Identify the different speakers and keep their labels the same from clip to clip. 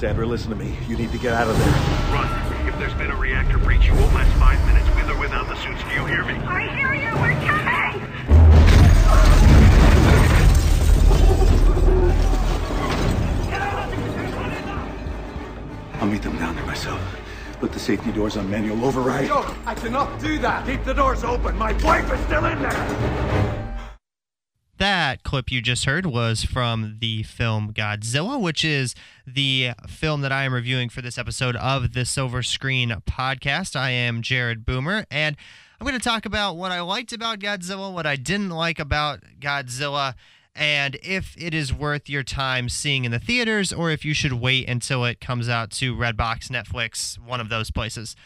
Speaker 1: Sandra, listen to me. You need to get out of there.
Speaker 2: Run. If there's been a reactor breach, you won't last five minutes with or without the suits. Do you hear me?
Speaker 3: I hear you. We're coming.
Speaker 1: I'll meet them down there myself. Put the safety doors on manual override.
Speaker 4: Joe, I cannot do that.
Speaker 1: Keep the doors open. My wife is still in there.
Speaker 5: That clip you just heard was from the film Godzilla, which is the film that I am reviewing for this episode of the Silver Screen podcast. I am Jared Boomer, and I'm going to talk about what I liked about Godzilla, what I didn't like about Godzilla, and if it is worth your time seeing in the theaters or if you should wait until it comes out to Redbox, Netflix, one of those places.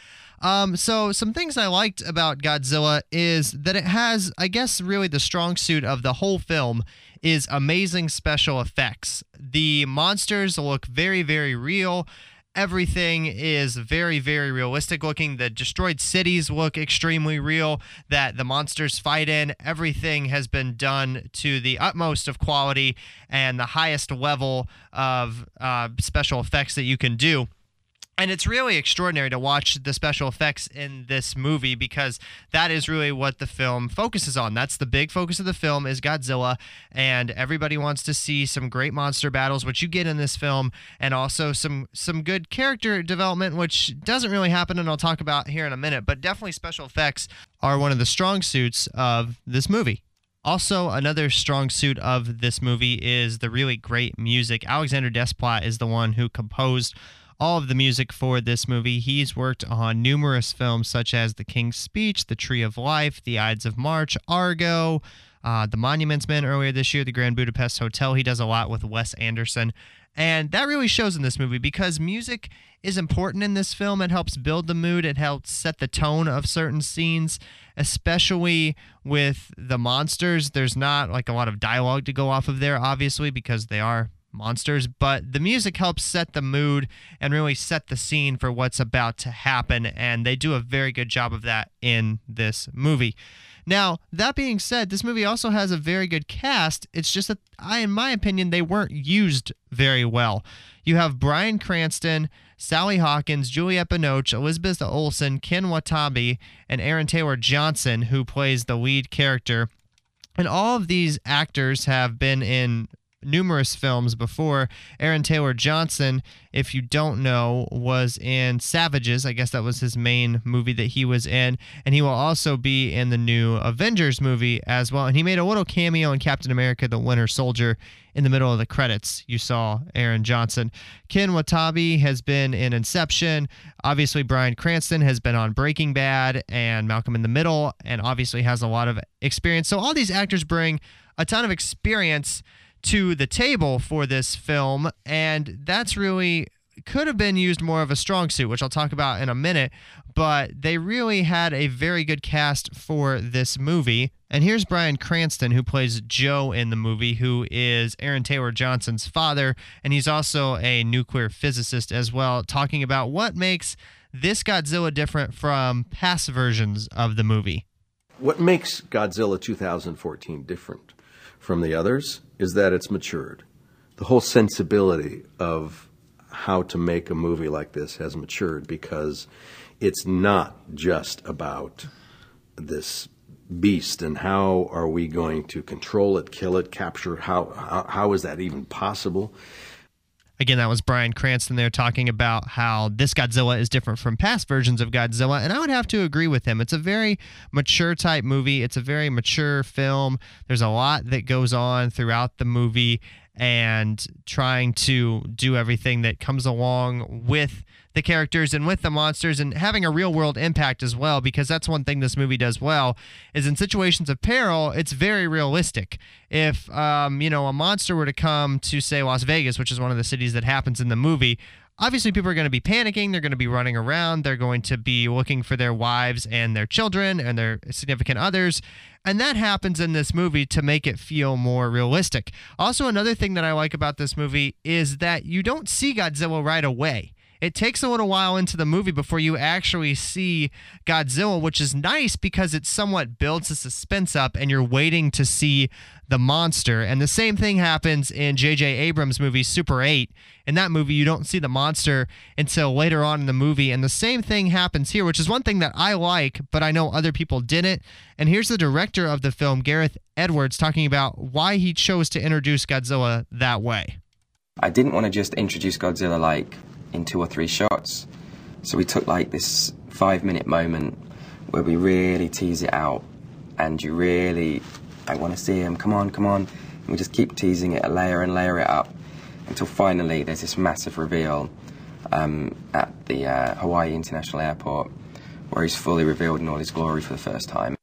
Speaker 5: Um, so some things I liked about Godzilla is that it has, I guess, really the strong suit of the whole film is amazing special effects. The monsters look very, very real. Everything is very, very realistic looking. The destroyed cities look extremely real that the monsters fight in. Everything has been done to the utmost of quality and the highest level of uh, special effects that you can do. And it's really extraordinary to watch the special effects in this movie because that is really what the film focuses on. That's the big focus of the film is Godzilla and everybody wants to see some great monster battles which you get in this film and also some some good character development which doesn't really happen and I'll talk about here in a minute, but definitely special effects are one of the strong suits of this movie. Also, another strong suit of this movie is the really great music. Alexander Desplat is the one who composed all of the music for this movie. He's worked on numerous films such as The King's Speech, The Tree of Life, The Ides of March, Argo, uh, The Monuments Men earlier this year, The Grand Budapest Hotel. He does a lot with Wes Anderson. And that really shows in this movie because music is important in this film. It helps build the mood, it helps set the tone of certain scenes, especially with the monsters. There's not like a lot of dialogue to go off of there, obviously, because they are monsters, but the music helps set the mood and really set the scene for what's about to happen. And they do a very good job of that in this movie. Now, that being said, this movie also has a very good cast. It's just that, I, in my opinion, they weren't used very well. You have Bryan Cranston, Sally Hawkins, Juliette Binoche, Elizabeth Olsen, Ken Watanabe, and Aaron Taylor Johnson, who plays the lead character. And all of these actors have been in numerous films before. Aaron Taylor Johnson, if you don't know, was in Savages. I guess that was his main movie that he was in. And he will also be in the new Avengers movie as well. And he made a little cameo in Captain America the Winter Soldier in the middle of the credits. You saw Aaron Johnson. Ken Watanabe has been in Inception. Obviously, Bryan Cranston has been on Breaking Bad and Malcolm in the Middle, and obviously has a lot of experience. So all these actors bring a ton of experience to the table for this film, and that's really could have been used more of a strong suit, which I'll talk about in a minute. But they really had a very good cast for this movie. And here's Bryan Cranston, who plays Joe in the movie, who is Aaron Taylor Johnson's father. And he's also a nuclear physicist as well, talking about what makes this Godzilla different from past versions of the movie.
Speaker 6: What makes Godzilla 2014 different from the others is that it's matured. The whole sensibility of how to make a movie like this has matured because it's not just about this beast and how are we going to control it, kill it, capture how how, how is that even possible?
Speaker 5: Again, that was Bryan Cranston there talking about how this Godzilla is different from past versions of Godzilla. And I would have to agree with him. It's a very mature type movie, it's a very mature film. There's a lot that goes on throughout the movie and trying to do everything that comes along with the characters and with the monsters and having a real world impact as well because that's one thing this movie does well is in situations of peril it's very realistic. If um, you know a monster were to come to say las vegas which is one of the cities that happens in the movie obviously people are going to be panicking they're going to be running around they're going to be looking for their wives and their children and their significant others and that happens in this movie to make it feel more realistic. Also another thing that i like about this movie is that you don't see godzilla right away it takes a little while into the movie before you actually see Godzilla, which is nice because it somewhat builds the suspense up and you're waiting to see the monster. And the same thing happens in J.J. Abrams' movie Super 8. In that movie, you don't see the monster until later on in the movie. And the same thing happens here, which is one thing that I like, but I know other people didn't. And here's the director of the film, Gareth Edwards, talking about why he chose to introduce Godzilla that way.
Speaker 4: I didn't want to just introduce Godzilla like in two or three shots. So we took like this five minute moment where we really tease it out and you really I want to see him, come on, come on. And we just keep teasing it, layer and layer it up until finally there's this massive reveal um, at the uh, Hawaii International Airport where he's fully revealed in all his glory for the first time.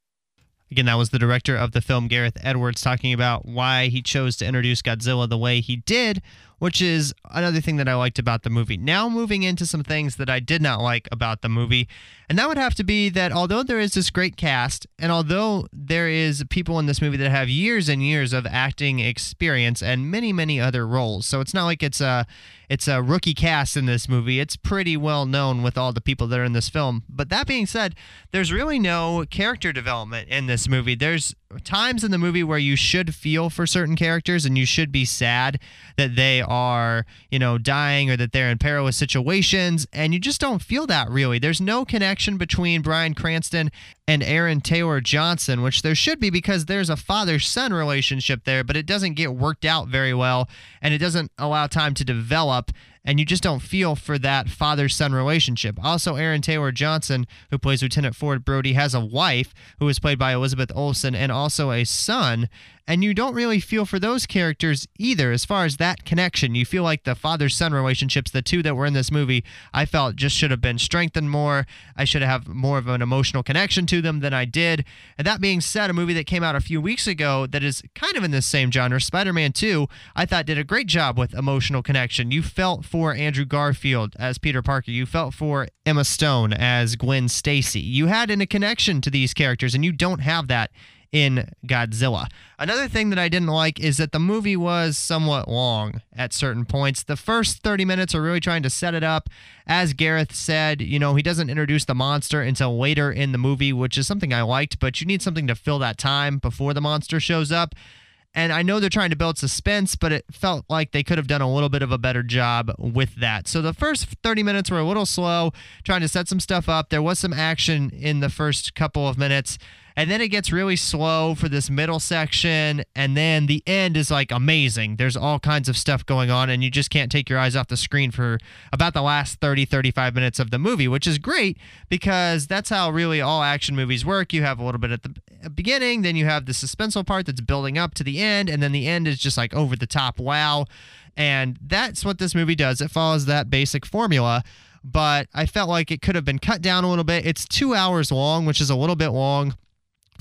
Speaker 5: Again, that was the director of the film, Gareth Edwards, talking about why he chose to introduce Godzilla the way he did, which is another thing that I liked about the movie. Now, moving into some things that I did not like about the movie, and that would have to be that although there is this great cast, and although there is people in this movie that have years and years of acting experience and many, many other roles, so it's not like it's a it's a rookie cast in this movie. It's pretty well known with all the people that are in this film. But that being said, there's really no character development in this movie. There's times in the movie where you should feel for certain characters and you should be sad that they are, you know, dying or that they're in perilous situations and you just don't feel that really. There's no connection between Bryan Cranston and Aaron Taylor Johnson, which there should be because there's a father-son relationship there, but it doesn't get worked out very well and it doesn't allow time to develop and you just don't feel for that father son relationship. Also, Aaron Taylor Johnson, who plays Lieutenant Ford Brody, has a wife who is played by Elizabeth Olsen and also a son. And you don't really feel for those characters either, as far as that connection. You feel like the father son relationships, the two that were in this movie, I felt just should have been strengthened more. I should have more of an emotional connection to them than I did. And that being said, a movie that came out a few weeks ago that is kind of in the same genre, Spider Man 2, I thought did a great job with emotional connection. You felt for Andrew Garfield as Peter Parker. You felt for Emma Stone as Gwen Stacy. You had in a connection to these characters, and you don't have that in Godzilla. Another thing that I didn't like is that the movie was somewhat long at certain points. The first 30 minutes are really trying to set it up. As Gareth said, you know, he doesn't introduce the monster until later in the movie, which is something I liked, but you need something to fill that time before the monster shows up. And I know they're trying to build suspense, but it felt like they could have done a little bit of a better job with that. So the first 30 minutes were a little slow, trying to set some stuff up. There was some action in the first couple of minutes. And then it gets really slow for this middle section. And then the end is like amazing. There's all kinds of stuff going on, and you just can't take your eyes off the screen for about the last 30, 35 minutes of the movie, which is great because that's how really all action movies work. You have a little bit at the beginning, then you have the suspenseful part that's building up to the end, and then the end is just like over the top wow. And that's what this movie does. It follows that basic formula but I felt like it could have been cut down a little bit. It's two hours long, which is a little bit long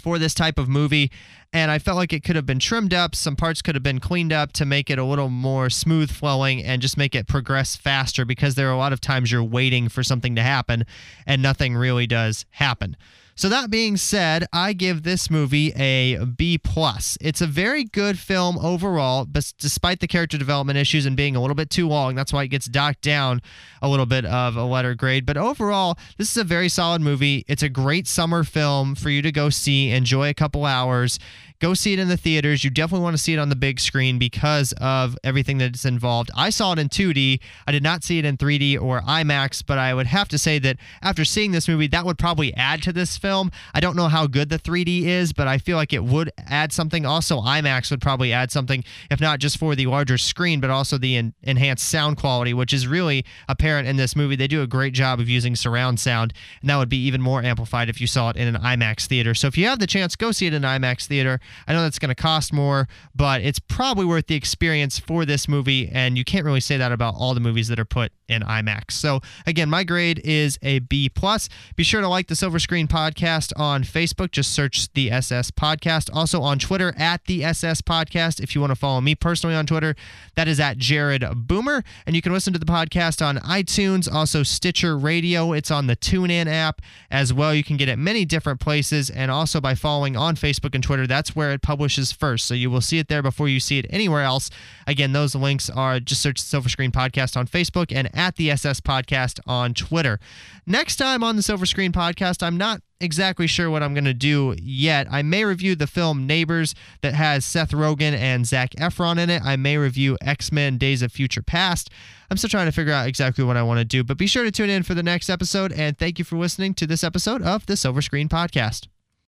Speaker 5: for this type of movie. And I felt like it could have been trimmed up. Some parts could have been cleaned up to make it a little more smooth flowing and just make it progress faster because there are a lot of times you're waiting for something to happen and nothing really does happen. So that being said, I give this movie a B plus. It's a very good film overall, but despite the character development issues and being a little bit too long, that's why it gets docked down a little bit of a letter grade. But overall, this is a very solid movie. It's a great summer film for you to go see, enjoy a couple hours go see it in the theaters. You definitely want to see it on the big screen because of everything that's involved. I saw it in 2D. I did not see it in 3D or IMAX, but I would have to say that after seeing this movie, that would probably add to this film. I don't know how good the 3D is, but I feel like it would add something. Also, IMAX would probably add something, if not just for the larger screen, but also the en- enhanced sound quality, which is really apparent in this movie. They do a great job of using surround sound, and that would be even more amplified if you saw it in an IMAX theater. So if you have the chance, go see it in IMAX theater. I know that's going to cost more, but it's probably worth the experience for this movie. And you can't really say that about all the movies that are put in IMAX. So again, my grade is a B plus. Be sure to like the Silver Screen Podcast on Facebook. Just search the SS Podcast. Also on Twitter at the SS Podcast. If you want to follow me personally on Twitter, that is at Jared Boomer. And you can listen to the podcast on iTunes, also Stitcher Radio. It's on the TuneIn app as well. You can get it many different places, and also by following on Facebook and Twitter. That's where where it publishes first. So you will see it there before you see it anywhere else. Again, those links are just search Silver Screen Podcast on Facebook and at the SS Podcast on Twitter. Next time on the Silver Screen Podcast, I'm not exactly sure what I'm going to do yet. I may review the film Neighbors that has Seth Rogen and Zac Efron in it. I may review X Men Days of Future Past. I'm still trying to figure out exactly what I want to do, but be sure to tune in for the next episode. And thank you for listening to this episode of the Silver Screen Podcast.